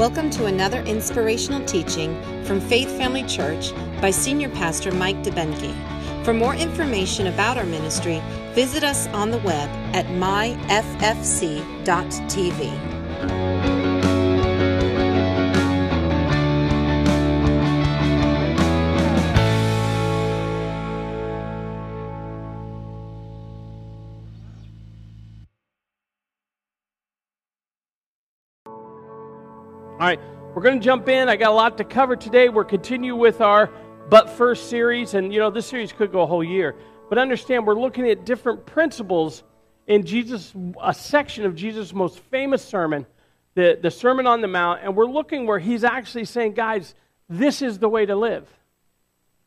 Welcome to another inspirational teaching from Faith Family Church by Senior Pastor Mike DeBenke. For more information about our ministry, visit us on the web at myffc.tv. All right, we're going to jump in. I got a lot to cover today. We're continue with our But First series, and you know, this series could go a whole year. But understand, we're looking at different principles in Jesus, a section of Jesus' most famous sermon, the, the Sermon on the Mount, and we're looking where he's actually saying, guys, this is the way to live.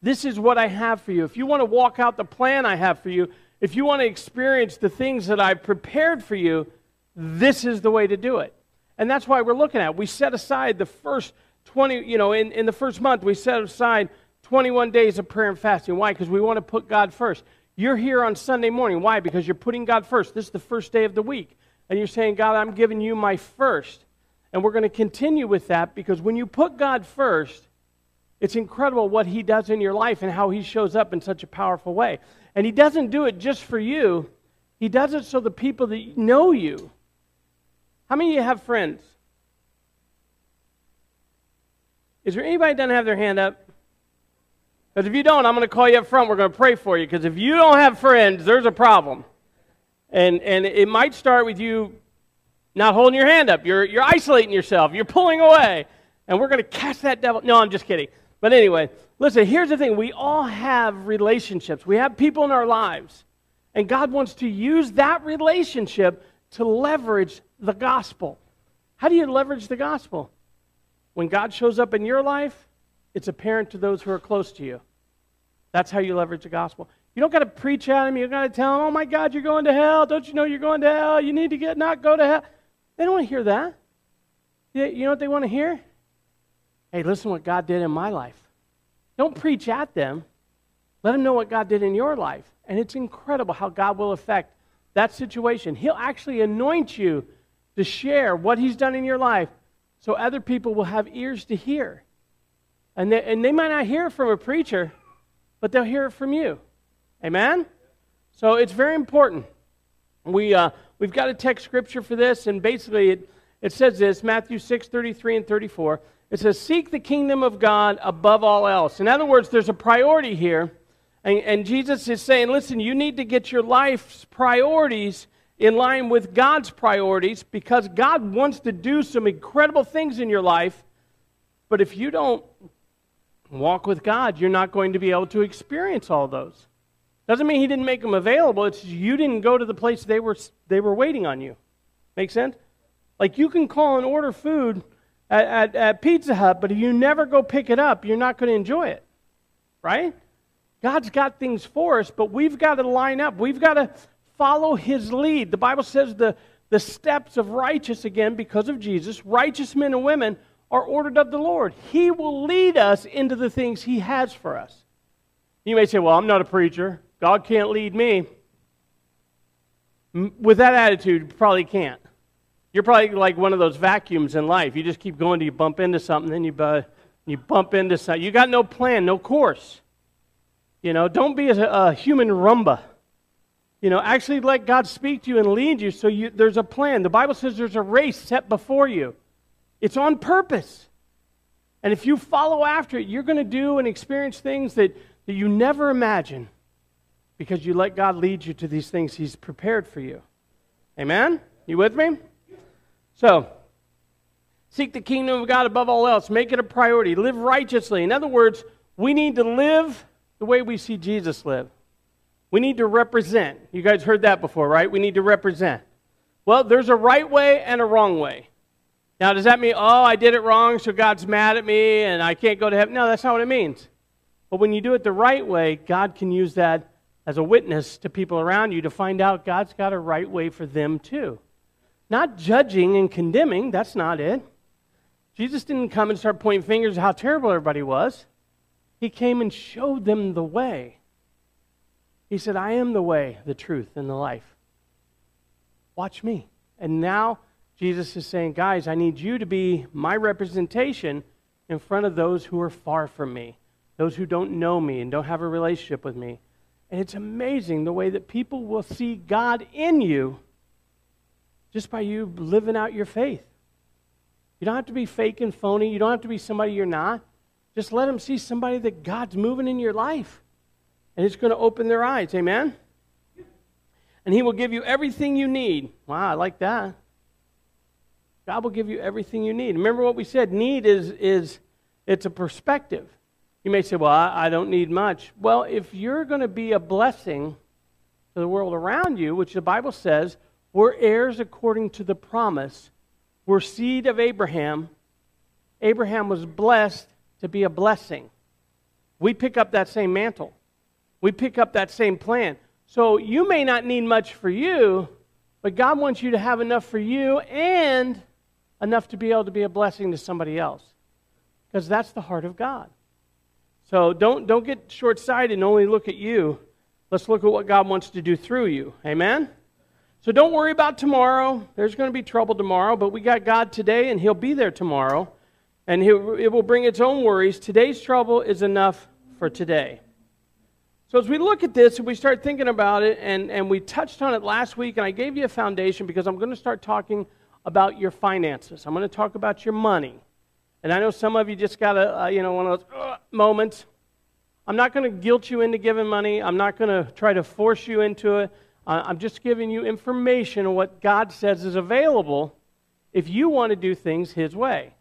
This is what I have for you. If you want to walk out the plan I have for you, if you want to experience the things that I've prepared for you, this is the way to do it. And that's why we're looking at. We set aside the first 20, you know, in, in the first month, we set aside 21 days of prayer and fasting. Why? Because we want to put God first. You're here on Sunday morning. Why? Because you're putting God first. This is the first day of the week. And you're saying, God, I'm giving you my first. And we're going to continue with that because when you put God first, it's incredible what He does in your life and how He shows up in such a powerful way. And He doesn't do it just for you, He does it so the people that know you how many of you have friends? Is there anybody doesn't have their hand up? Because if you don't, I'm going to call you up front. We're going to pray for you. Because if you don't have friends, there's a problem. And, and it might start with you not holding your hand up. You're, you're isolating yourself. You're pulling away. And we're going to cast that devil. No, I'm just kidding. But anyway, listen, here's the thing. We all have relationships. We have people in our lives. And God wants to use that relationship to leverage the gospel. How do you leverage the gospel? When God shows up in your life, it's apparent to those who are close to you. That's how you leverage the gospel. You don't got to preach at them. You got to tell them, oh my God, you're going to hell. Don't you know you're going to hell? You need to get not go to hell. They don't want to hear that. You know what they want to hear? Hey, listen what God did in my life. Don't preach at them. Let them know what God did in your life. And it's incredible how God will affect that situation. He'll actually anoint you to share what He's done in your life so other people will have ears to hear. And they, and they might not hear from a preacher, but they'll hear it from you. Amen? So it's very important. We, uh, we've got a text scripture for this, and basically it, it says this Matthew 6 33 and 34. It says, Seek the kingdom of God above all else. In other words, there's a priority here. And, and Jesus is saying, Listen, you need to get your life's priorities in line with God's priorities because God wants to do some incredible things in your life. But if you don't walk with God, you're not going to be able to experience all those. Doesn't mean He didn't make them available. It's you didn't go to the place they were, they were waiting on you. Make sense? Like you can call and order food at, at, at Pizza Hut, but if you never go pick it up, you're not going to enjoy it. Right? God's got things for us, but we've got to line up. We've got to follow his lead. The Bible says the, the steps of righteous, again, because of Jesus, righteous men and women are ordered of the Lord. He will lead us into the things he has for us. You may say, Well, I'm not a preacher. God can't lead me. With that attitude, you probably can't. You're probably like one of those vacuums in life. You just keep going till you bump into something, then you, uh, you bump into something. You got no plan, no course. You know, don't be a, a human Roomba. You know, actually let God speak to you and lead you so you, there's a plan. The Bible says there's a race set before you, it's on purpose. And if you follow after it, you're going to do and experience things that, that you never imagine because you let God lead you to these things He's prepared for you. Amen? You with me? So, seek the kingdom of God above all else. Make it a priority. Live righteously. In other words, we need to live the way we see Jesus live. We need to represent. You guys heard that before, right? We need to represent. Well, there's a right way and a wrong way. Now, does that mean, oh, I did it wrong, so God's mad at me and I can't go to heaven? No, that's not what it means. But when you do it the right way, God can use that as a witness to people around you to find out God's got a right way for them too. Not judging and condemning, that's not it. Jesus didn't come and start pointing fingers at how terrible everybody was. He came and showed them the way. He said, I am the way, the truth, and the life. Watch me. And now Jesus is saying, guys, I need you to be my representation in front of those who are far from me, those who don't know me and don't have a relationship with me. And it's amazing the way that people will see God in you just by you living out your faith. You don't have to be fake and phony. You don't have to be somebody you're not. Just let them see somebody that God's moving in your life. And it's going to open their eyes. Amen? And He will give you everything you need. Wow, I like that. God will give you everything you need. Remember what we said need is, is it's a perspective. You may say, well, I, I don't need much. Well, if you're going to be a blessing to the world around you, which the Bible says, we're heirs according to the promise, we're seed of Abraham. Abraham was blessed to be a blessing. We pick up that same mantle. We pick up that same plan. So you may not need much for you, but God wants you to have enough for you and enough to be able to be a blessing to somebody else. Because that's the heart of God. So don't, don't get short sighted and only look at you. Let's look at what God wants to do through you. Amen? So don't worry about tomorrow. There's going to be trouble tomorrow, but we got God today, and He'll be there tomorrow. And it will bring its own worries. Today's trouble is enough for today. So as we look at this and we start thinking about it, and, and we touched on it last week, and I gave you a foundation because I'm going to start talking about your finances. I'm going to talk about your money. And I know some of you just got a, you know, one of those uh, moments. I'm not going to guilt you into giving money. I'm not going to try to force you into it. Uh, I'm just giving you information on what God says is available if you want to do things His way.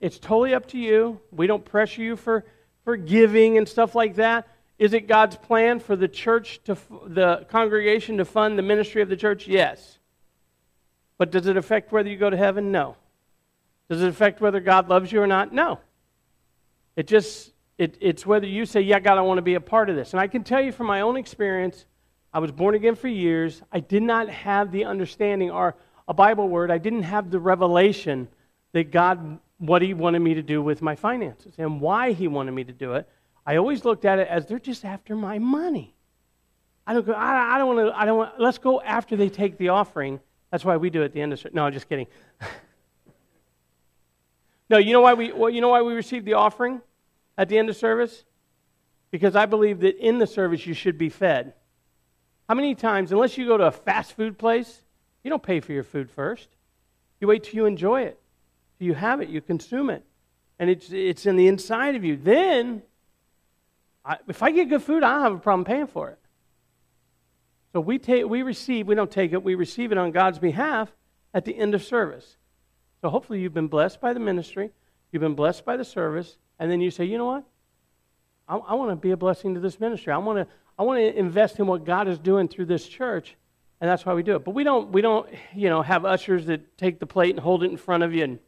It's totally up to you. We don't pressure you for, for giving and stuff like that. Is it God's plan for the church to the congregation to fund the ministry of the church? Yes. But does it affect whether you go to heaven? No. Does it affect whether God loves you or not? No. It just, it, it's whether you say, yeah, God, I want to be a part of this. And I can tell you from my own experience, I was born again for years. I did not have the understanding or a Bible word. I didn't have the revelation that God, what He wanted me to do with my finances and why He wanted me to do it. I always looked at it as they're just after my money. I don't go, I, I don't want to, I don't want, let's go after they take the offering that's why we do it at the end of service. No, I'm just kidding. no, you know why we well, you know why we receive the offering at the end of service? Because I believe that in the service you should be fed. How many times, unless you go to a fast food place, you don't pay for your food first. You wait till you enjoy it. You have it, you consume it. And it's, it's in the inside of you. Then, I, if I get good food, I don't have a problem paying for it. So we, take, we receive, we don't take it, we receive it on God's behalf at the end of service. So hopefully you've been blessed by the ministry, you've been blessed by the service, and then you say, you know what? I, I want to be a blessing to this ministry. I want to I want to invest in what God is doing through this church, and that's why we do it. But we don't we don't you know have ushers that take the plate and hold it in front of you and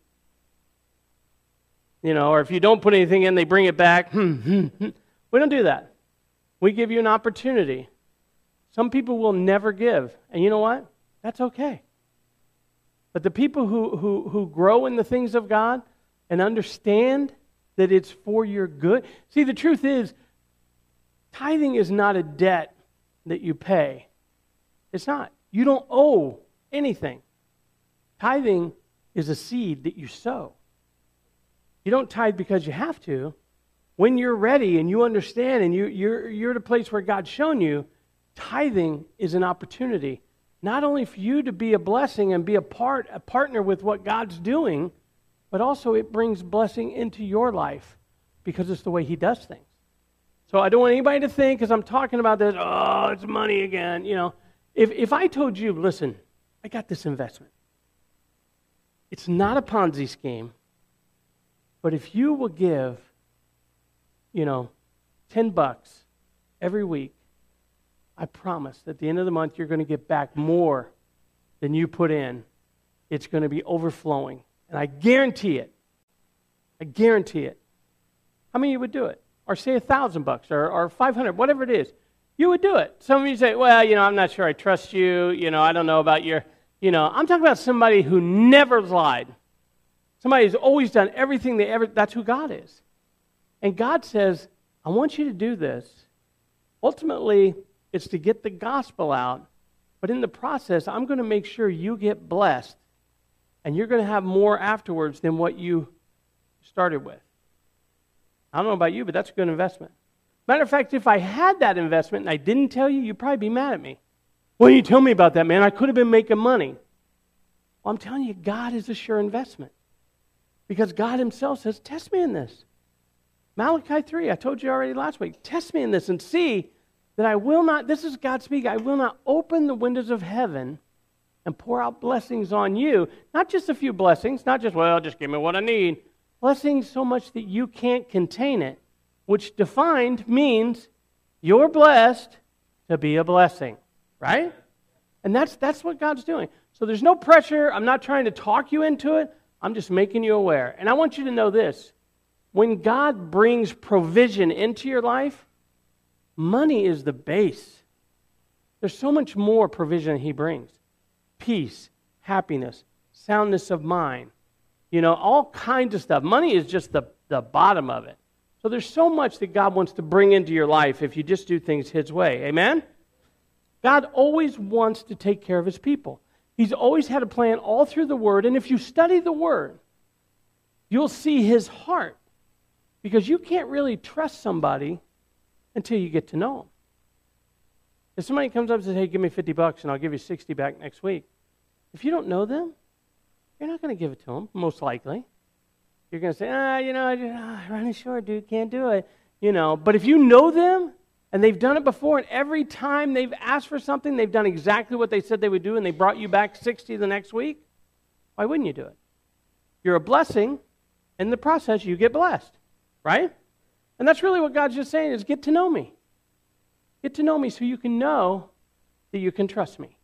you know, or if you don't put anything in, they bring it back. Hmm, hmm, hmm. We don't do that. We give you an opportunity some people will never give. And you know what? That's okay. But the people who, who, who grow in the things of God and understand that it's for your good. See, the truth is, tithing is not a debt that you pay. It's not. You don't owe anything. Tithing is a seed that you sow. You don't tithe because you have to. When you're ready and you understand and you, you're, you're at a place where God's shown you, tithing is an opportunity not only for you to be a blessing and be a part a partner with what God's doing, but also it brings blessing into your life because it's the way he does things. So I don't want anybody to think as I'm talking about this, oh, it's money again, you know. If if I told you, listen, I got this investment. It's not a Ponzi scheme, but if you will give, you know, 10 bucks every week I promise at the end of the month, you're going to get back more than you put in. It's going to be overflowing. And I guarantee it. I guarantee it. How many of you would do it? Or say a thousand bucks or, or 500, whatever it is. You would do it. Some of you say, well, you know, I'm not sure I trust you. You know, I don't know about your, you know, I'm talking about somebody who never lied. Somebody who's always done everything they ever, that's who God is. And God says, I want you to do this. Ultimately, it's to get the gospel out. But in the process, I'm going to make sure you get blessed and you're going to have more afterwards than what you started with. I don't know about you, but that's a good investment. Matter of fact, if I had that investment and I didn't tell you, you'd probably be mad at me. Well, you tell me about that, man. I could have been making money. Well, I'm telling you, God is a sure investment. Because God Himself says, Test me in this. Malachi 3, I told you already last week. Test me in this and see that I will not, this is God speaking, I will not open the windows of heaven and pour out blessings on you. Not just a few blessings, not just, well, just give me what I need. Blessings so much that you can't contain it, which defined means you're blessed to be a blessing, right? And that's, that's what God's doing. So there's no pressure. I'm not trying to talk you into it. I'm just making you aware. And I want you to know this when God brings provision into your life, money is the base. There's so much more provision He brings peace, happiness, soundness of mind, you know, all kinds of stuff. Money is just the, the bottom of it. So there's so much that God wants to bring into your life if you just do things His way. Amen? God always wants to take care of His people. He's always had a plan all through the Word. And if you study the Word, you'll see His heart. Because you can't really trust somebody until you get to know them. If somebody comes up and says, hey, give me 50 bucks and I'll give you 60 back next week, if you don't know them, you're not going to give it to them, most likely. You're going to say, ah, you know, I'm ah, running short, dude, can't do it. You know, but if you know them and they've done it before, and every time they've asked for something, they've done exactly what they said they would do, and they brought you back 60 the next week, why wouldn't you do it? You're a blessing. In the process, you get blessed, right? And that's really what God's just saying is get to know me. Get to know me so you can know that you can trust me.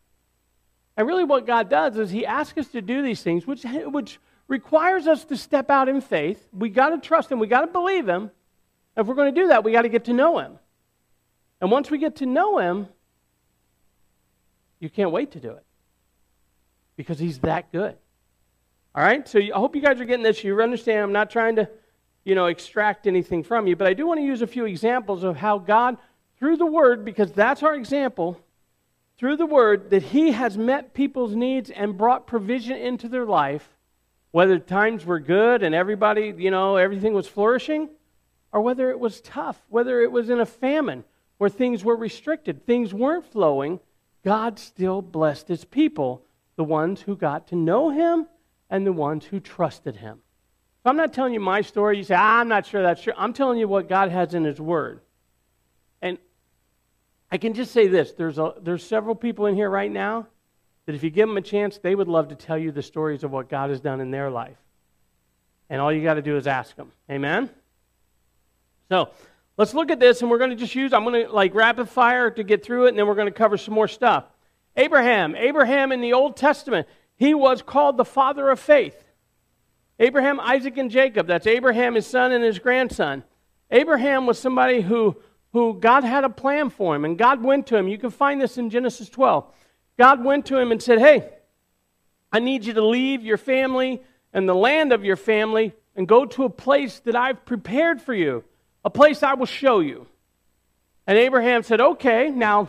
And really, what God does is He asks us to do these things, which, which requires us to step out in faith. We got to trust Him, we got to believe Him. If we're going to do that, we got to get to know Him. And once we get to know Him, you can't wait to do it because He's that good. All right? So I hope you guys are getting this. You understand I'm not trying to, you know, extract anything from you, but I do want to use a few examples of how God, through the Word, because that's our example, through the word that he has met people's needs and brought provision into their life, whether times were good and everybody, you know, everything was flourishing, or whether it was tough, whether it was in a famine where things were restricted, things weren't flowing, God still blessed his people, the ones who got to know him and the ones who trusted him. So I'm not telling you my story. You say, ah, I'm not sure that's true. I'm telling you what God has in his word. And I can just say this there's, a, there's several people in here right now that if you give them a chance, they would love to tell you the stories of what God has done in their life. And all you got to do is ask them. Amen? So let's look at this, and we're going to just use, I'm going to like rapid fire to get through it, and then we're going to cover some more stuff. Abraham. Abraham in the Old Testament, he was called the father of faith. Abraham, Isaac, and Jacob. That's Abraham, his son, and his grandson. Abraham was somebody who who God had a plan for him, and God went to him. You can find this in Genesis 12. God went to him and said, Hey, I need you to leave your family and the land of your family and go to a place that I've prepared for you, a place I will show you. And Abraham said, Okay, now,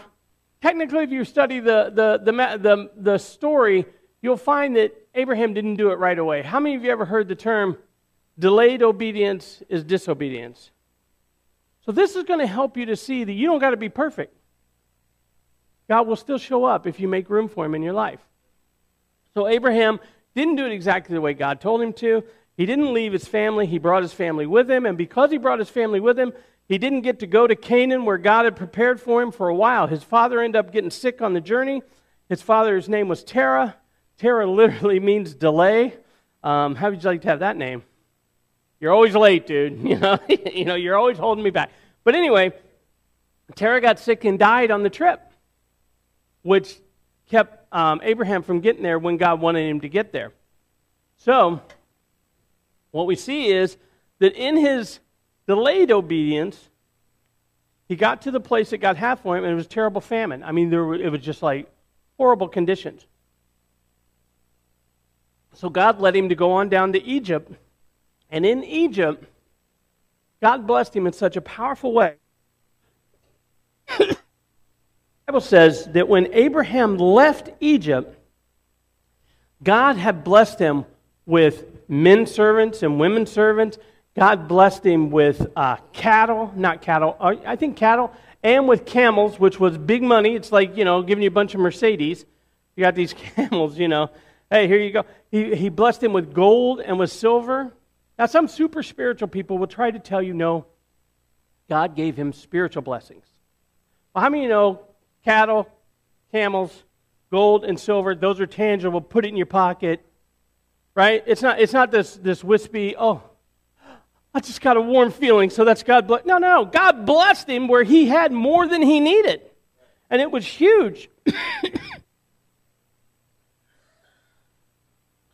technically, if you study the, the, the, the, the story, you'll find that Abraham didn't do it right away. How many of you ever heard the term delayed obedience is disobedience? So, this is going to help you to see that you don't got to be perfect. God will still show up if you make room for him in your life. So, Abraham didn't do it exactly the way God told him to. He didn't leave his family, he brought his family with him. And because he brought his family with him, he didn't get to go to Canaan where God had prepared for him for a while. His father ended up getting sick on the journey. His father's name was Terah. Terah literally means delay. Um, how would you like to have that name? You're always late, dude. You know, you know, you're always holding me back. But anyway, Terah got sick and died on the trip, which kept um, Abraham from getting there when God wanted him to get there. So, what we see is that in his delayed obedience, he got to the place that God had for him, and it was terrible famine. I mean, there were, it was just like horrible conditions. So God led him to go on down to Egypt and in Egypt, God blessed him in such a powerful way. the Bible says that when Abraham left Egypt, God had blessed him with men servants and women servants. God blessed him with uh, cattle, not cattle, uh, I think cattle, and with camels, which was big money. It's like, you know, giving you a bunch of Mercedes. You got these camels, you know. Hey, here you go. He, he blessed him with gold and with silver. Now, some super spiritual people will try to tell you, no, God gave him spiritual blessings. Well, how many you know cattle, camels, gold, and silver, those are tangible. Put it in your pocket, right? It's not, it's not this, this wispy, oh, I just got a warm feeling, so that's God bless. No, no, no. God blessed him where he had more than he needed. And it was huge.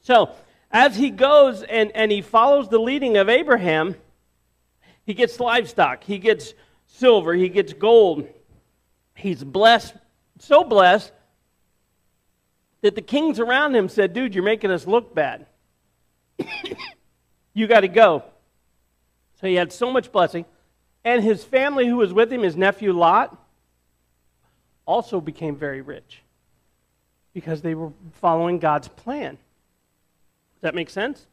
so, as he goes and, and he follows the leading of Abraham, he gets livestock, he gets silver, he gets gold. He's blessed, so blessed that the kings around him said, Dude, you're making us look bad. you got to go. So he had so much blessing. And his family, who was with him, his nephew Lot, also became very rich because they were following God's plan. Does that make sense?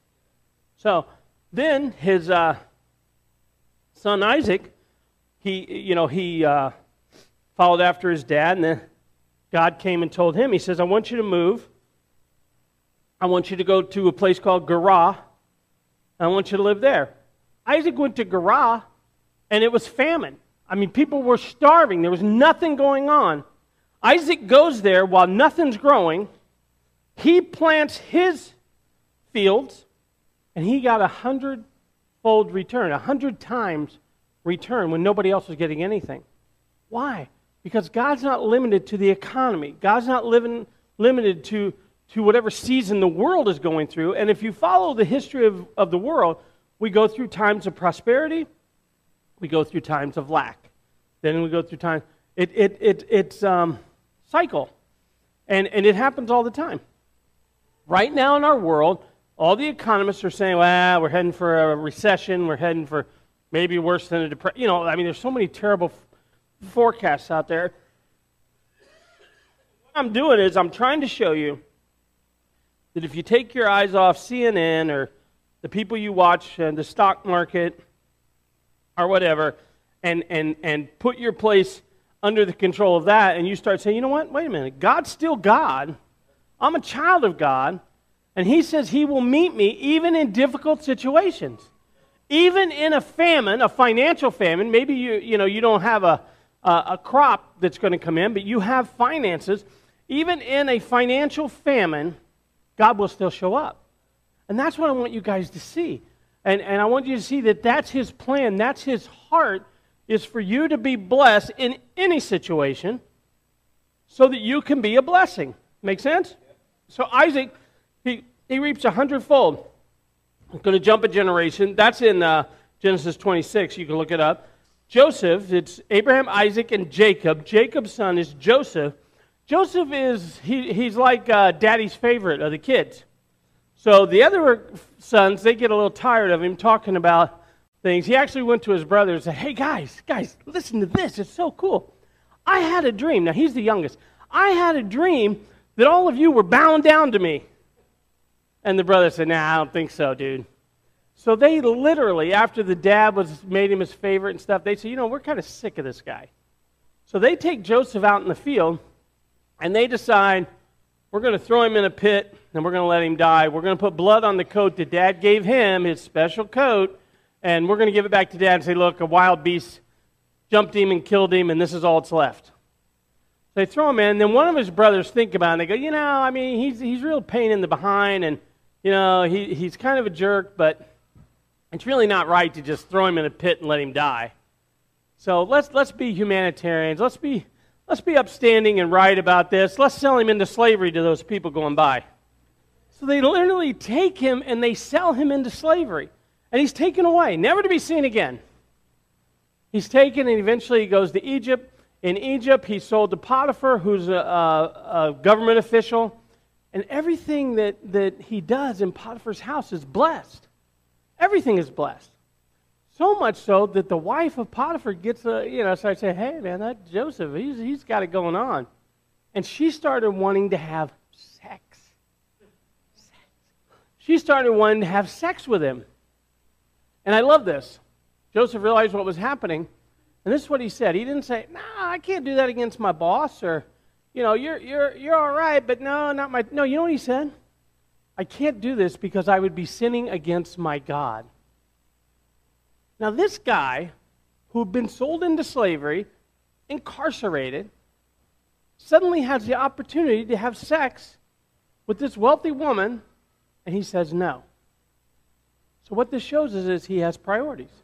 So then his uh, son Isaac, he, you know, he uh, followed after his dad, and then God came and told him, He says, I want you to move. I want you to go to a place called Gerar. I want you to live there. Isaac went to Gerar, and it was famine. I mean, people were starving. There was nothing going on. Isaac goes there while nothing's growing. He plants his fields, and he got a hundredfold return, a hundred times return when nobody else was getting anything. Why? Because God's not limited to the economy. God's not living, limited to, to whatever season the world is going through. And if you follow the history of, of the world, we go through times of prosperity, we go through times of lack. Then we go through times. It, it, it, it's um, cycle. And, and it happens all the time. Right now in our world, all the economists are saying, well, we're heading for a recession, we're heading for maybe worse than a depression. You know, I mean, there's so many terrible f- forecasts out there. What I'm doing is I'm trying to show you that if you take your eyes off CNN or the people you watch and the stock market or whatever, and, and, and put your place under the control of that, and you start saying, you know what? Wait a minute. God's still God. I'm a child of God. And He says He will meet me even in difficult situations. Even in a famine, a financial famine, maybe you, you, know, you don't have a, a, a crop that's going to come in, but you have finances. Even in a financial famine, God will still show up. And that's what I want you guys to see. And, and I want you to see that that's his plan, that's his heart, is for you to be blessed in any situation so that you can be a blessing. Make sense? So Isaac, he, reaps a hundredfold. I'm going to jump a generation. That's in uh, Genesis 26. You can look it up. Joseph, it's Abraham, Isaac, and Jacob. Jacob's son is Joseph. Joseph is, he, he's like uh, daddy's favorite of the kids. So the other sons, they get a little tired of him talking about things. He actually went to his brothers and said, Hey, guys, guys, listen to this. It's so cool. I had a dream. Now, he's the youngest. I had a dream that all of you were bowing down to me. And the brother said, Nah, I don't think so, dude. So they literally, after the dad was made him his favorite and stuff, they said, You know, we're kind of sick of this guy. So they take Joseph out in the field and they decide, We're going to throw him in a pit and we're going to let him die. We're going to put blood on the coat that dad gave him, his special coat, and we're going to give it back to dad and say, look, a wild beast jumped him and killed him, and this is all that's left. They throw him in, and then one of his brothers think about it, and they go, you know, I mean, he's, he's real pain in the behind, and, you know, he, he's kind of a jerk, but it's really not right to just throw him in a pit and let him die. So let's, let's be humanitarians. Let's be, let's be upstanding and right about this. Let's sell him into slavery to those people going by. So they literally take him and they sell him into slavery. And he's taken away, never to be seen again. He's taken and eventually he goes to Egypt. In Egypt, he's sold to Potiphar, who's a, a, a government official. And everything that, that he does in Potiphar's house is blessed. Everything is blessed. So much so that the wife of Potiphar gets a, you know, starts saying, hey, man, that Joseph, he's, he's got it going on. And she started wanting to have sex. sex. she started wanting to have sex with him. And I love this. Joseph realized what was happening. And this is what he said. He didn't say, nah, I can't do that against my boss," or, "You know, you're you're you're all right, but no, not my." No, you know what he said? I can't do this because I would be sinning against my God. Now, this guy who had been sold into slavery, incarcerated, suddenly has the opportunity to have sex with this wealthy woman, and he says no. So, what this shows us is he has priorities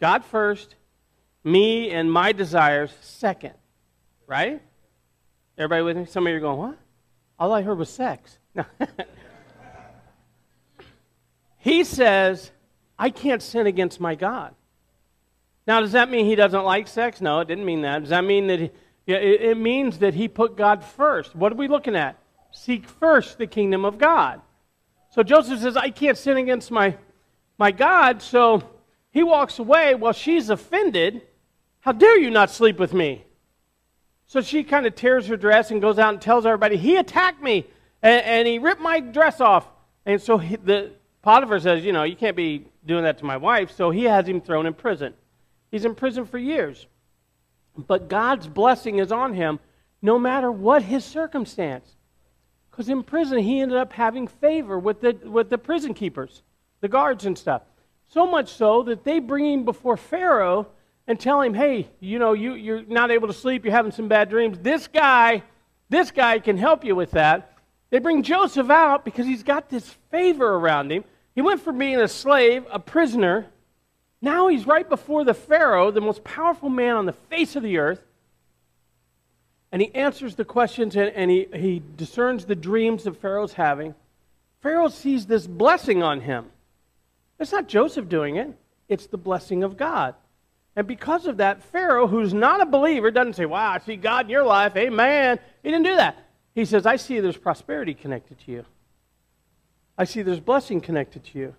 God first, me and my desires second. Right? Everybody with me? Some of you are going, what? All I heard was sex. No. he says, I can't sin against my God. Now, does that mean he doesn't like sex? No, it didn't mean that. Does that mean that he, it, it means that he put God first? What are we looking at? Seek first the kingdom of God. So Joseph says, I can't sin against my, my God. So he walks away. Well, she's offended. How dare you not sleep with me? So she kind of tears her dress and goes out and tells everybody, He attacked me and, and he ripped my dress off. And so he, the, Potiphar says, You know, you can't be doing that to my wife. So he has him thrown in prison. He's in prison for years. But God's blessing is on him no matter what his circumstance. Because in prison, he ended up having favor with the, with the prison keepers, the guards and stuff. So much so that they bring him before Pharaoh and tell him, hey, you know, you, you're not able to sleep, you're having some bad dreams. This guy, this guy can help you with that. They bring Joseph out because he's got this favor around him. He went from being a slave, a prisoner. Now he's right before the Pharaoh, the most powerful man on the face of the earth. And he answers the questions and, he, he discerns the dreams that Pharaoh's having. Pharaoh sees this blessing on him. It's not Joseph doing it, it's the blessing of God. And because of that, Pharaoh, who's not a believer, doesn't say, Wow, I see God in your life. Amen. He didn't do that. He says, I see there's prosperity connected to you. I see there's blessing connected to you.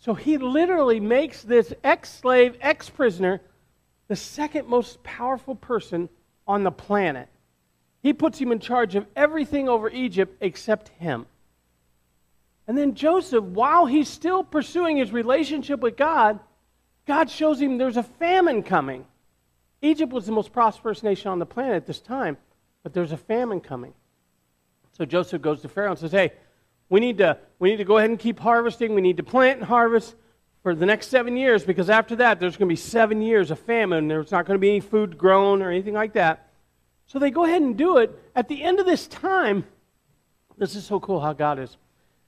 So he literally makes this ex slave, ex prisoner, the second most powerful person on the planet. He puts him in charge of everything over Egypt except him. And then Joseph, while he's still pursuing his relationship with God, God shows him there's a famine coming. Egypt was the most prosperous nation on the planet at this time, but there's a famine coming. So Joseph goes to Pharaoh and says, Hey, we need to, we need to go ahead and keep harvesting. We need to plant and harvest for the next seven years because after that, there's going to be seven years of famine. There's not going to be any food grown or anything like that. So they go ahead and do it. At the end of this time, this is so cool how God is.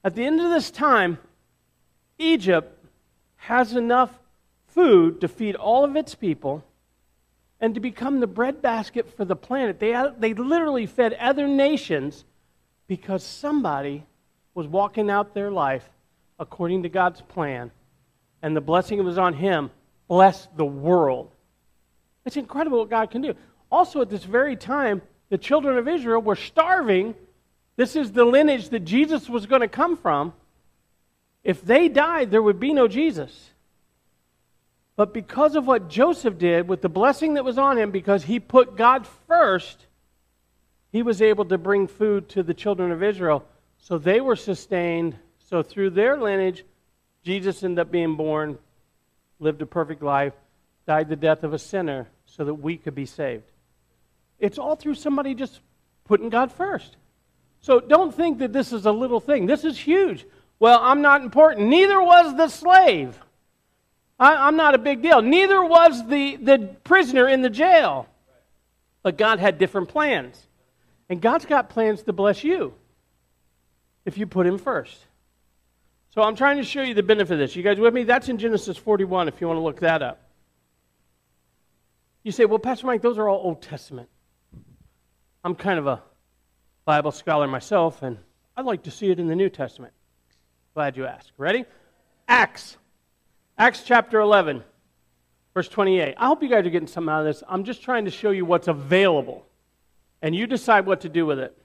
At the end of this time, Egypt has enough food to feed all of its people and to become the breadbasket for the planet. They, uh, they literally fed other nations because somebody was walking out their life according to God's plan, and the blessing was on him, bless the world. It's incredible what God can do. Also, at this very time, the children of Israel were starving. This is the lineage that Jesus was going to come from. If they died, there would be no Jesus. But because of what Joseph did with the blessing that was on him, because he put God first, he was able to bring food to the children of Israel. So they were sustained. So through their lineage, Jesus ended up being born, lived a perfect life, died the death of a sinner so that we could be saved. It's all through somebody just putting God first. So don't think that this is a little thing. This is huge. Well, I'm not important. Neither was the slave. I, am not a big deal. Neither was the, the prisoner in the jail. But God had different plans. And God's got plans to bless you if you put Him first. So I'm trying to show you the benefit of this. You guys with me? That's in Genesis 41 if you want to look that up. You say, well, Pastor Mike, those are all Old Testament. I'm kind of a Bible scholar myself, and I'd like to see it in the New Testament. Glad you asked. Ready? Acts Acts chapter 11, verse 28. I hope you guys are getting something out of this. I'm just trying to show you what's available, and you decide what to do with it.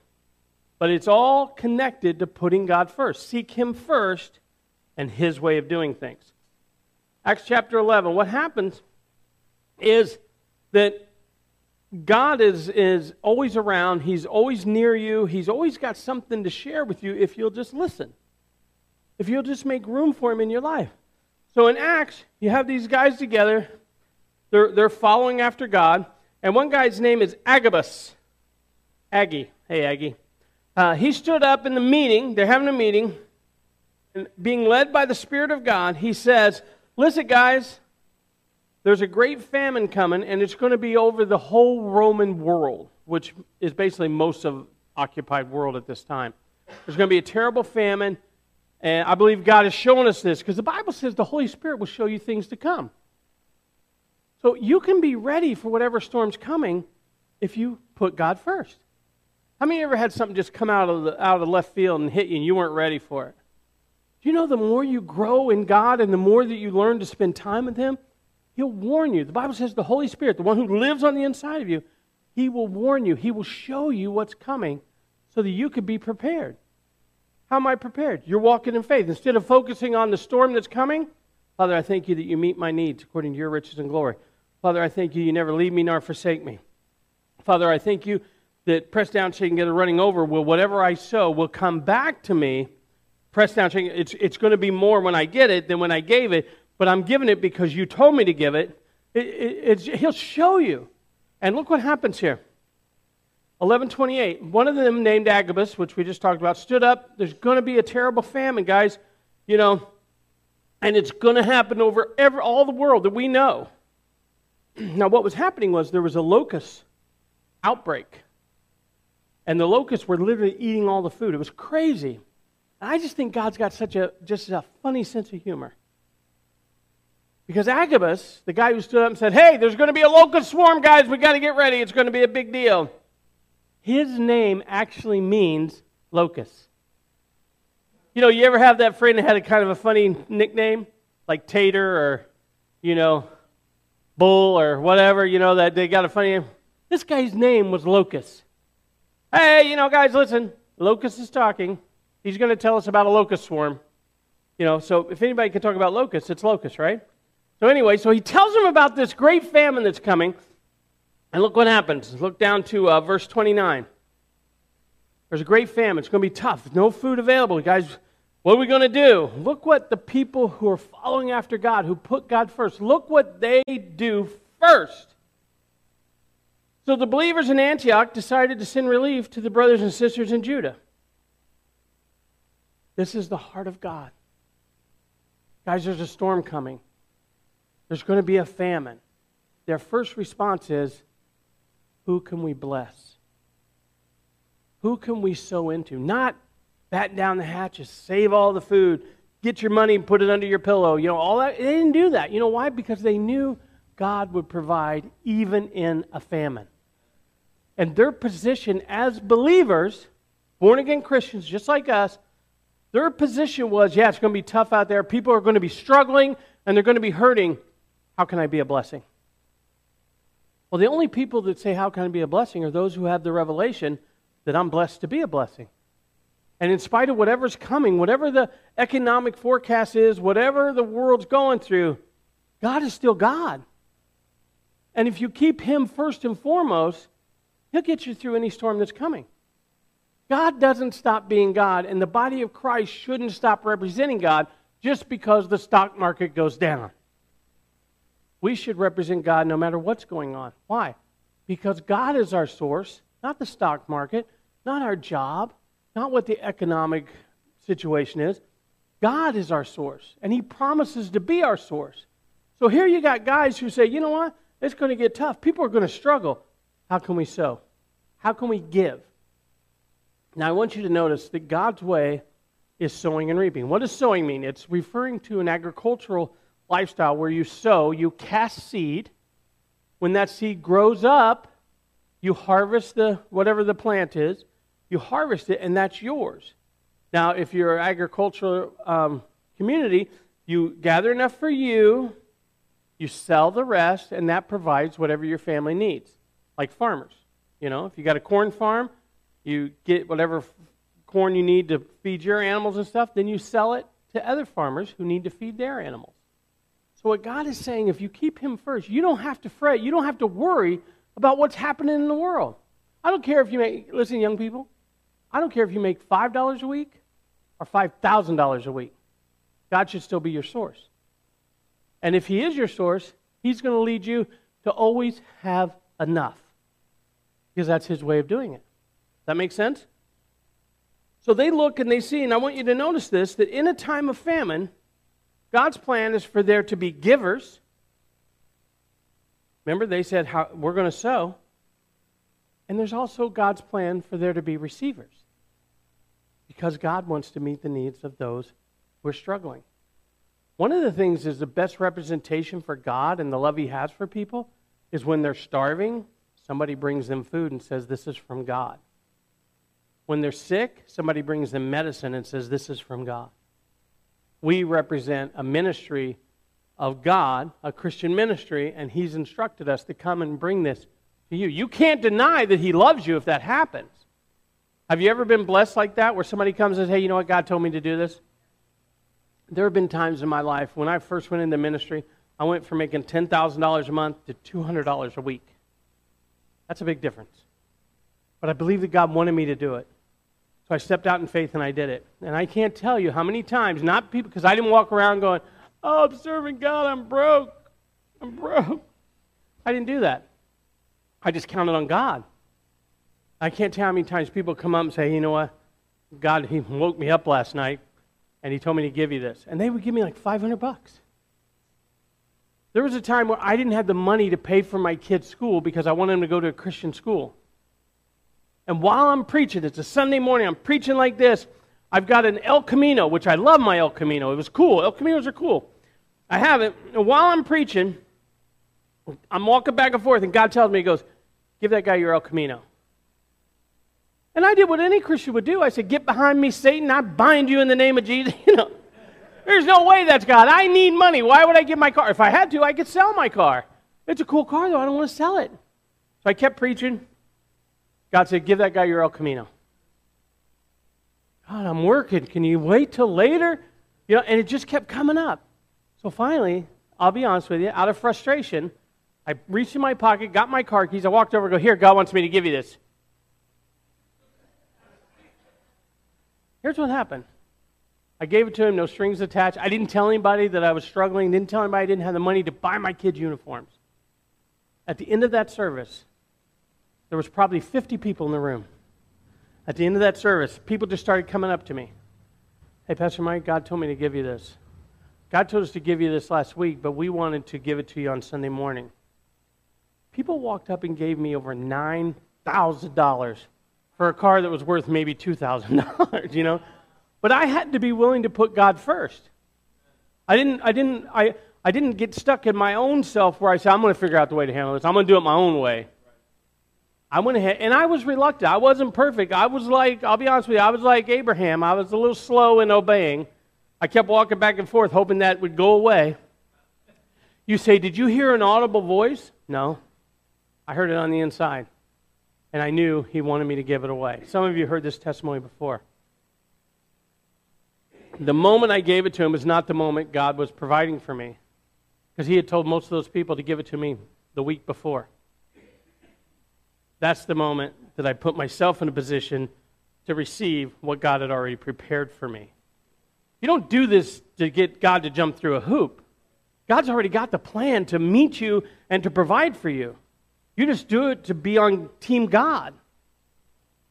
But it's all connected to putting God first. Seek Him first and His way of doing things. Acts chapter 11. What happens is that God is, is always around. He's always near you. He's always got something to share with you if you'll just listen. if you'll just make room for him in your life. So in Acts, you have these guys together. They're, they're following after God. And one guy's name is Agabus. Aggie. Hey, Aggie. Uh, he stood up in the meeting. They're having a meeting. And being led by the Spirit of God, he says, Listen, guys, there's a great famine coming, and it's going to be over the whole Roman world, which is basically most of occupied world at this time. There's going to be a terrible famine, and I believe God is showing us this because the Bible says the Holy Spirit will show you things to come. So you can be ready for whatever storm's coming if you put God first. How many ever had something just come out of the out of the left field and hit you and you weren't ready for it? Do you know the more you grow in God and the more that you learn to spend time with Him, He'll warn you. The Bible says the Holy Spirit, the one who lives on the inside of you, He will warn you. He will show you what's coming so that you could be prepared. How am I prepared? You're walking in faith. Instead of focusing on the storm that's coming, Father, I thank you that you meet my needs according to your riches and glory. Father, I thank you you never leave me nor forsake me. Father, I thank you that pressed down, shaken, get a running over, will whatever I sow will come back to me. Pressed down, shaken, it's, it's going to be more when I get it than when I gave it but I'm giving it because you told me to give it. it, it he'll show you. And look what happens here. 1128. One of them, named Agabus, which we just talked about, stood up. There's going to be a terrible famine, guys. You know, and it's going to happen over every, all the world that we know. now, what was happening was there was a locust outbreak. And the locusts were literally eating all the food. It was crazy. I just think God's got such a just a funny sense of humor. Because Agabus, the guy who stood up and said, Hey, there's going to be a locust swarm, guys. we got to get ready. It's going to be a big deal. His name actually means locust. You know, you ever have that friend that had a kind of a funny nickname? Like Tater or, you know, Bull or whatever, you know, that they got a funny name. This guy's name was Locust. Hey, you know, guys, listen. Locust is talking. He's going to tell us about a locust swarm. You know, so if anybody can talk about locusts, it's locust, right? So, anyway, so he tells them about this great famine that's coming. And look what happens. Look down to uh, verse 29. There's a great famine. It's going to be tough. No food available. Guys, what are we going to do? Look what the people who are following after God, who put God first, look what they do first. So the believers in Antioch decided to send relief to the brothers and sisters in Judah. This is the heart of God. Guys, there's a storm coming. There's going to be a famine. Their first response is, Who can we bless? Who can we sow into? Not batten down the hatches, save all the food, get your money and put it under your pillow. You know, all that. They didn't do that. You know why? Because they knew God would provide even in a famine. And their position as believers, born again Christians just like us, their position was yeah, it's going to be tough out there. People are going to be struggling and they're going to be hurting. How can I be a blessing? Well, the only people that say, How can I be a blessing? are those who have the revelation that I'm blessed to be a blessing. And in spite of whatever's coming, whatever the economic forecast is, whatever the world's going through, God is still God. And if you keep Him first and foremost, He'll get you through any storm that's coming. God doesn't stop being God, and the body of Christ shouldn't stop representing God just because the stock market goes down. We should represent God no matter what's going on. Why? Because God is our source, not the stock market, not our job, not what the economic situation is. God is our source, and He promises to be our source. So here you got guys who say, you know what? It's going to get tough. People are going to struggle. How can we sow? How can we give? Now, I want you to notice that God's way is sowing and reaping. What does sowing mean? It's referring to an agricultural lifestyle where you sow, you cast seed. When that seed grows up, you harvest the whatever the plant is, you harvest it, and that's yours. Now, if you're an agricultural um, community, you gather enough for you, you sell the rest, and that provides whatever your family needs, like farmers. You know, if you got a corn farm, you get whatever corn you need to feed your animals and stuff, then you sell it to other farmers who need to feed their animals. So, what God is saying, if you keep Him first, you don't have to fret. You don't have to worry about what's happening in the world. I don't care if you make, listen, young people, I don't care if you make $5 a week or $5,000 a week. God should still be your source. And if He is your source, He's going to lead you to always have enough because that's His way of doing it. That makes sense? So they look and they see, and I want you to notice this that in a time of famine, God's plan is for there to be givers. Remember, they said, how, We're going to sow. And there's also God's plan for there to be receivers. Because God wants to meet the needs of those who are struggling. One of the things is the best representation for God and the love He has for people is when they're starving, somebody brings them food and says, This is from God. When they're sick, somebody brings them medicine and says, This is from God. We represent a ministry of God, a Christian ministry, and He's instructed us to come and bring this to you. You can't deny that He loves you if that happens. Have you ever been blessed like that where somebody comes and says, Hey, you know what? God told me to do this? There have been times in my life when I first went into ministry, I went from making $10,000 a month to $200 a week. That's a big difference. But I believe that God wanted me to do it. So I stepped out in faith and I did it. And I can't tell you how many times, not people, because I didn't walk around going, Oh, I'm serving God, I'm broke. I'm broke. I didn't do that. I just counted on God. I can't tell how many times people come up and say, You know what? God, He woke me up last night and He told me to give you this. And they would give me like 500 bucks. There was a time where I didn't have the money to pay for my kid's school because I wanted them to go to a Christian school. And while I'm preaching, it's a Sunday morning, I'm preaching like this. I've got an El Camino, which I love my El Camino. It was cool. El Caminos are cool. I have it. And while I'm preaching, I'm walking back and forth, and God tells me, He goes, Give that guy your El Camino. And I did what any Christian would do. I said, Get behind me, Satan. I bind you in the name of Jesus. You know, there's no way that's God. I need money. Why would I give my car? If I had to, I could sell my car. It's a cool car, though. I don't want to sell it. So I kept preaching. God said, Give that guy your El Camino. God, I'm working. Can you wait till later? You know, and it just kept coming up. So finally, I'll be honest with you, out of frustration, I reached in my pocket, got my car keys, I walked over go, Here, God wants me to give you this. Here's what happened. I gave it to him, no strings attached. I didn't tell anybody that I was struggling, didn't tell anybody I didn't have the money to buy my kids' uniforms. At the end of that service, there was probably 50 people in the room. At the end of that service, people just started coming up to me. Hey, Pastor Mike, God told me to give you this. God told us to give you this last week, but we wanted to give it to you on Sunday morning. People walked up and gave me over $9,000 for a car that was worth maybe $2,000, you know? But I had to be willing to put God first. I didn't, I didn't, I, I didn't get stuck in my own self where I said, I'm going to figure out the way to handle this. I'm going to do it my own way. I went ahead, and I was reluctant. I wasn't perfect. I was like, I'll be honest with you, I was like Abraham. I was a little slow in obeying. I kept walking back and forth, hoping that would go away. You say, Did you hear an audible voice? No. I heard it on the inside. And I knew he wanted me to give it away. Some of you heard this testimony before. The moment I gave it to him was not the moment God was providing for me. Because he had told most of those people to give it to me the week before. That's the moment that I put myself in a position to receive what God had already prepared for me. You don't do this to get God to jump through a hoop. God's already got the plan to meet you and to provide for you. You just do it to be on Team God.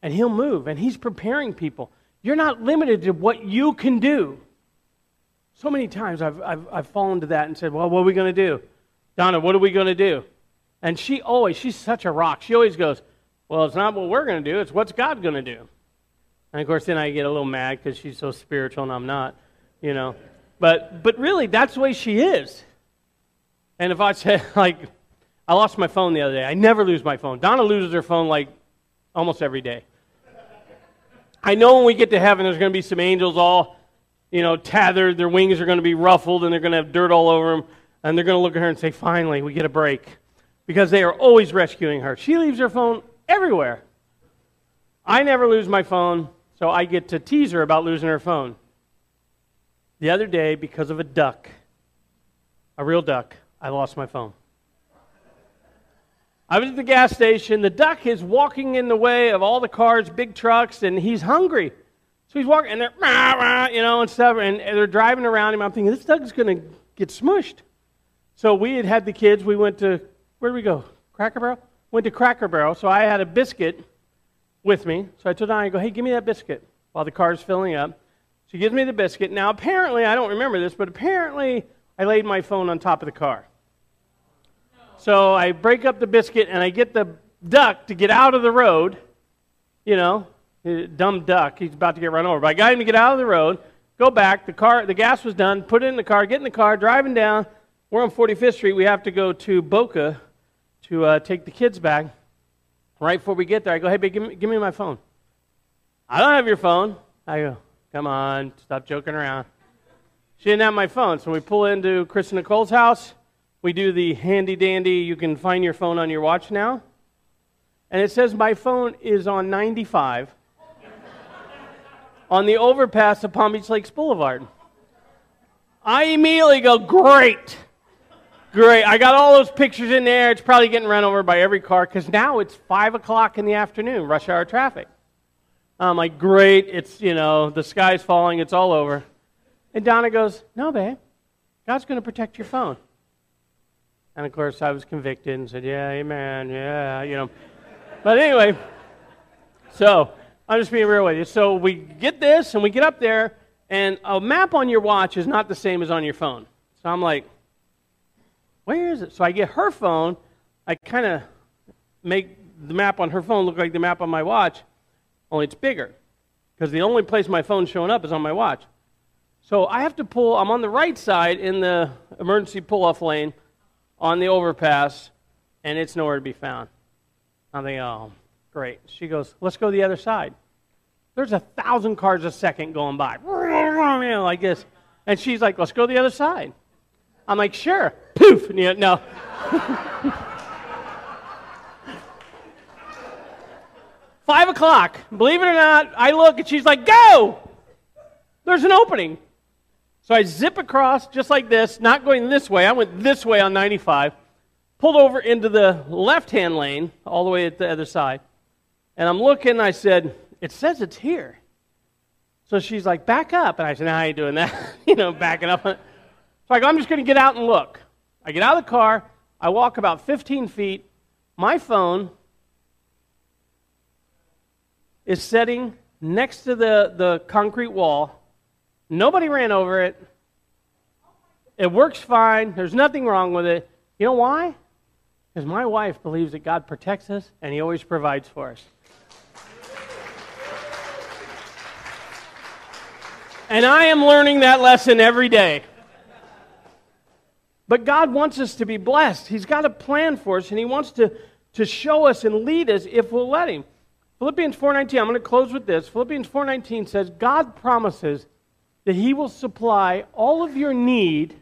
And He'll move, and He's preparing people. You're not limited to what you can do. So many times I've, I've, I've fallen to that and said, Well, what are we going to do? Donna, what are we going to do? And she always, she's such a rock. She always goes, Well, it's not what we're going to do, it's what's God going to do. And of course, then I get a little mad because she's so spiritual and I'm not, you know. But, but really, that's the way she is. And if I say, like, I lost my phone the other day. I never lose my phone. Donna loses her phone like almost every day. I know when we get to heaven, there's going to be some angels all, you know, tethered. Their wings are going to be ruffled and they're going to have dirt all over them. And they're going to look at her and say, finally, we get a break because they are always rescuing her. She leaves her phone everywhere. I never lose my phone, so I get to tease her about losing her phone. The other day, because of a duck, a real duck, I lost my phone. I was at the gas station. The duck is walking in the way of all the cars, big trucks, and he's hungry. So he's walking, and they're, rah, rah, you know, and stuff, and they're driving around him. I'm thinking, this duck's going to get smushed. So we had had the kids. We went to, where did we go? Cracker Barrel? Went to Cracker Barrel. So I had a biscuit with me. So I told Donna, I go, hey, give me that biscuit while the car's filling up. She gives me the biscuit. Now, apparently, I don't remember this, but apparently I laid my phone on top of the car. So I break up the biscuit and I get the duck to get out of the road. You know, dumb duck. He's about to get run over. But I got him to get out of the road, go back. The car, the gas was done. Put it in the car. Get in the car. Driving down. We're on 45th Street. We have to go to Boca to uh, take the kids back. Right before we get there, I go, "Hey, babe, give me, give me my phone." I don't have your phone. I go, "Come on, stop joking around." She didn't have my phone, so we pull into Chris and Nicole's house. We do the handy dandy. You can find your phone on your watch now, and it says my phone is on 95 on the overpass of Palm Beach Lakes Boulevard. I immediately go, great. Great. I got all those pictures in there. It's probably getting run over by every car because now it's 5 o'clock in the afternoon, rush hour traffic. I'm like, great. It's, you know, the sky's falling. It's all over. And Donna goes, no, babe. God's going to protect your phone. And of course, I was convicted and said, yeah, amen, yeah, you know. But anyway, so I'm just being real with you. So we get this and we get up there, and a map on your watch is not the same as on your phone. So I'm like, where is it? So I get her phone. I kind of make the map on her phone look like the map on my watch, only it's bigger. Because the only place my phone's showing up is on my watch. So I have to pull, I'm on the right side in the emergency pull off lane on the overpass, and it's nowhere to be found. I'm oh, Great. She goes, let's go the other side. There's a thousand cars a second going by, like this. And she's like, let's go the other side. I'm like, sure. Poof. No. Five o'clock. Believe it or not, I look and she's like, go! There's an opening. So I zip across just like this, not going this way. I went this way on 95, pulled over into the left hand lane, all the way at the other side. And I'm looking, I said, It says it's here. So she's like, Back up. And I said, now, How are you doing that? you know, backing up. So I go, I'm just going to get out and look. I get out of the car. I walk about 15 feet. My phone is sitting next to the, the concrete wall. Nobody ran over it. It works fine. There's nothing wrong with it. You know why? Because my wife believes that God protects us and He always provides for us. And I am learning that lesson every day. But God wants us to be blessed. He's got a plan for us, and He wants to, to show us and lead us if we'll let Him. Philippians 4.19, I'm going to close with this. Philippians 4.19 says, God promises that He will supply all of your need,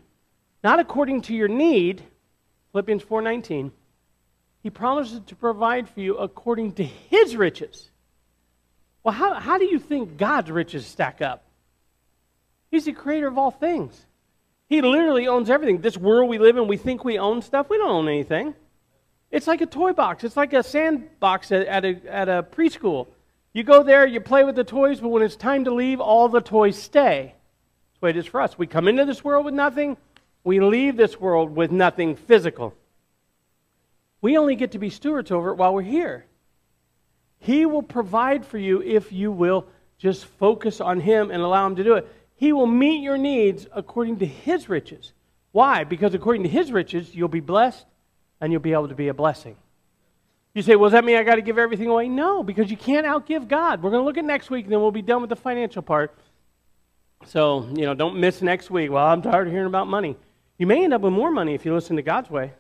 not according to your need, Philippians 4.19, He promises to provide for you according to His riches. Well, how, how do you think God's riches stack up? He's the creator of all things. He literally owns everything. This world we live in, we think we own stuff. We don't own anything. It's like a toy box. It's like a sandbox at, at, a, at a preschool. You go there, you play with the toys, but when it's time to leave, all the toys stay. That's the way it is for us. We come into this world with nothing, we leave this world with nothing physical. We only get to be stewards over it while we're here. He will provide for you if you will just focus on Him and allow Him to do it. He will meet your needs according to His riches. Why? Because according to His riches, you'll be blessed and you'll be able to be a blessing. You say, well, does that mean I got to give everything away? No, because you can't outgive God. We're going to look at next week and then we'll be done with the financial part. So, you know, don't miss next week. Well, I'm tired of hearing about money. You may end up with more money if you listen to God's way.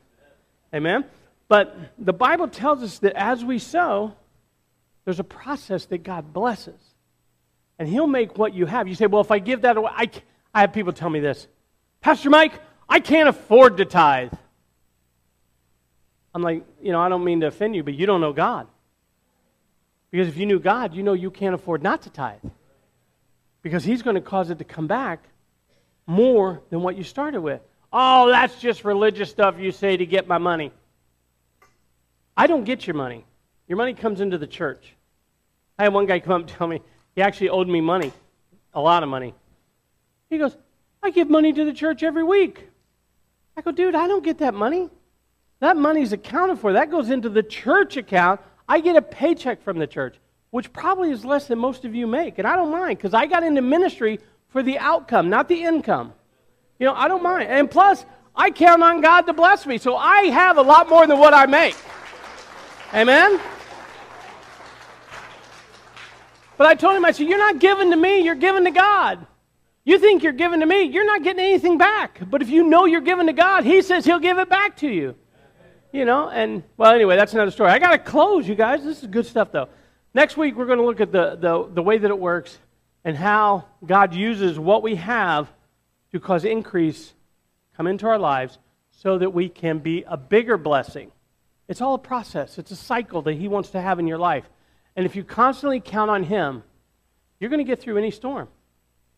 Amen? But the Bible tells us that as we sow, there's a process that God blesses and he'll make what you have. You say, well, if I give that away, I, I have people tell me this Pastor Mike, I can't afford to tithe. I'm like, you know, I don't mean to offend you, but you don't know God. Because if you knew God, you know you can't afford not to tithe. Because He's going to cause it to come back more than what you started with. Oh, that's just religious stuff you say to get my money. I don't get your money. Your money comes into the church. I had one guy come up and tell me, he actually owed me money. a lot of money. He goes, I give money to the church every week. I go, dude, I don't get that money. That money's accounted for. That goes into the church account. I get a paycheck from the church, which probably is less than most of you make. And I don't mind because I got into ministry for the outcome, not the income. You know, I don't mind. And plus, I count on God to bless me. So I have a lot more than what I make. Amen? But I told him, I said, You're not giving to me, you're giving to God. You think you're giving to me, you're not getting anything back. But if you know you're giving to God, He says He'll give it back to you. You know, and well, anyway, that's another story. I got to close, you guys. This is good stuff, though. Next week, we're going to look at the, the, the way that it works and how God uses what we have to cause increase come into our lives so that we can be a bigger blessing. It's all a process, it's a cycle that He wants to have in your life. And if you constantly count on Him, you're going to get through any storm.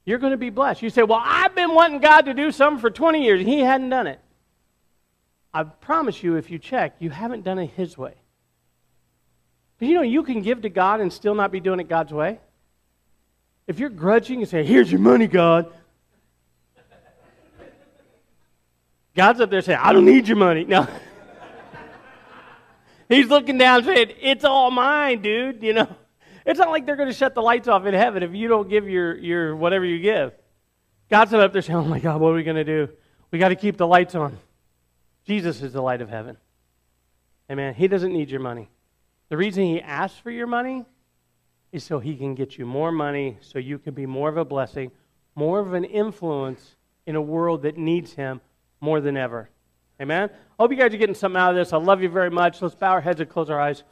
You're going to be blessed. You say, Well, I've been wanting God to do something for 20 years, and He hadn't done it. I promise you, if you check, you haven't done it His way. But you know, you can give to God and still not be doing it God's way. If you're grudging and say, Here's your money, God. God's up there saying, I don't need your money. No. He's looking down saying, It's all mine, dude. You know, it's not like they're going to shut the lights off in heaven if you don't give your, your whatever you give. God's up there saying, Oh my God, what are we going to do? We got to keep the lights on. Jesus is the light of heaven. Amen. He doesn't need your money. The reason he asks for your money is so he can get you more money, so you can be more of a blessing, more of an influence in a world that needs him more than ever. Amen? I hope you guys are getting something out of this. I love you very much. Let's bow our heads and close our eyes.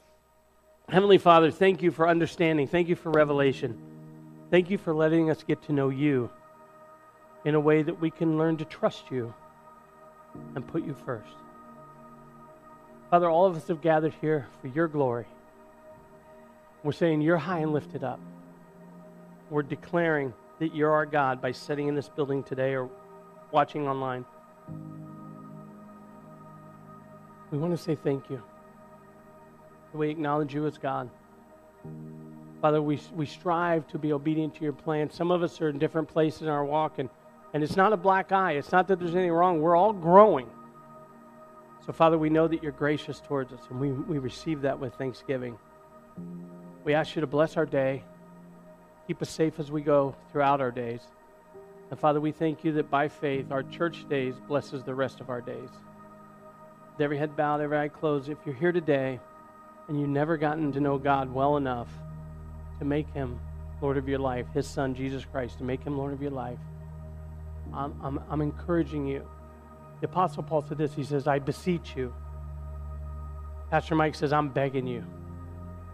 Heavenly Father, thank you for understanding. Thank you for revelation. Thank you for letting us get to know you in a way that we can learn to trust you and put you first. Father, all of us have gathered here for your glory. We're saying you're high and lifted up. We're declaring that you're our God by sitting in this building today or watching online. We want to say thank you. We acknowledge you as God. Father, we, we strive to be obedient to your plan. Some of us are in different places in our walk, and, and it's not a black eye. It's not that there's anything wrong. We're all growing. So, Father, we know that you're gracious towards us, and we, we receive that with thanksgiving. We ask you to bless our day, keep us safe as we go throughout our days. And Father, we thank you that by faith, our church days blesses the rest of our days. With every head bowed, every eye closed, if you're here today and you've never gotten to know God well enough to make him Lord of your life, his son, Jesus Christ, to make him Lord of your life, I'm, I'm, I'm encouraging you the Apostle Paul said this He says, I beseech you. Pastor Mike says, I'm begging you.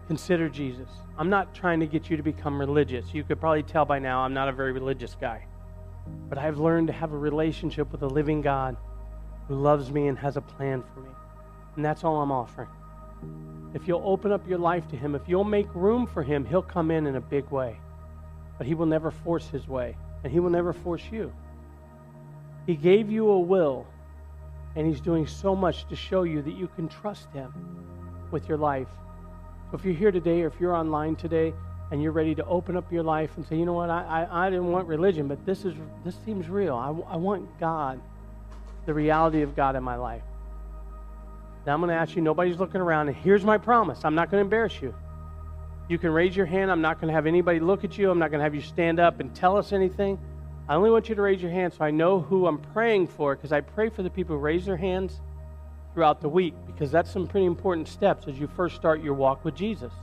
Consider Jesus. I'm not trying to get you to become religious. You could probably tell by now I'm not a very religious guy. But I've learned to have a relationship with a living God who loves me and has a plan for me. And that's all I'm offering. If you'll open up your life to Him, if you'll make room for Him, He'll come in in a big way. But He will never force His way, and He will never force you. He gave you a will and He's doing so much to show you that you can trust Him with your life. So if you're here today or if you're online today and you're ready to open up your life and say, you know what, I, I, I didn't want religion, but this, is, this seems real. I, I want God, the reality of God in my life. Now I'm going to ask you, nobody's looking around, and here's my promise I'm not going to embarrass you. You can raise your hand. I'm not going to have anybody look at you. I'm not going to have you stand up and tell us anything. I only want you to raise your hand so I know who I'm praying for because I pray for the people who raise their hands throughout the week because that's some pretty important steps as you first start your walk with Jesus.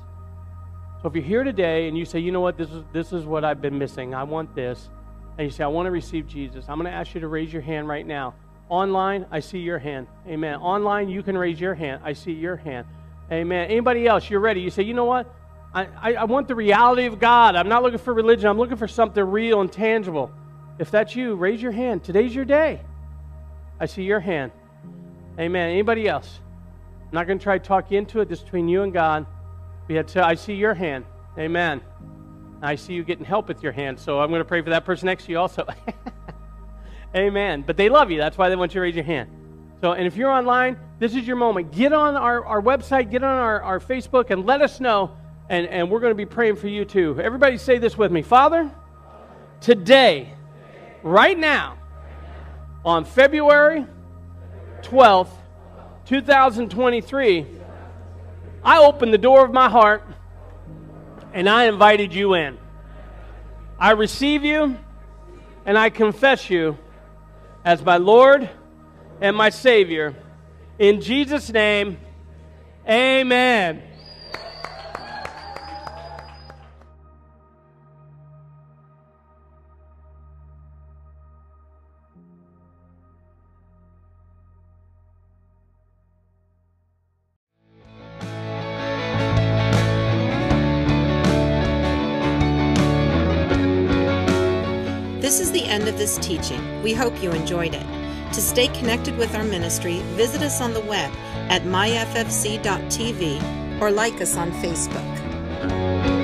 So if you're here today and you say, you know what, this is, this is what I've been missing, I want this, and you say, I want to receive Jesus, I'm going to ask you to raise your hand right now. Online, I see your hand. Amen. Online, you can raise your hand. I see your hand. Amen. Anybody else, you're ready. You say, you know what? I, I, I want the reality of God. I'm not looking for religion. I'm looking for something real and tangible. If that's you, raise your hand. Today's your day. I see your hand. Amen. Anybody else? I'm not going to try to talk you into it. This between you and God. We had to, I see your hand. Amen. I see you getting help with your hand, so I'm going to pray for that person next to you also. Amen. But they love you. That's why they want you to raise your hand. So, and if you're online, this is your moment. Get on our, our website, get on our, our Facebook, and let us know. And, and we're going to be praying for you too. Everybody say this with me Father, today, right now, on February 12th, 2023, I opened the door of my heart and I invited you in. I receive you and I confess you as my Lord and my Savior. In Jesus' name, amen. This is the end of this teaching. We hope you enjoyed it. To stay connected with our ministry, visit us on the web at myffc.tv or like us on Facebook.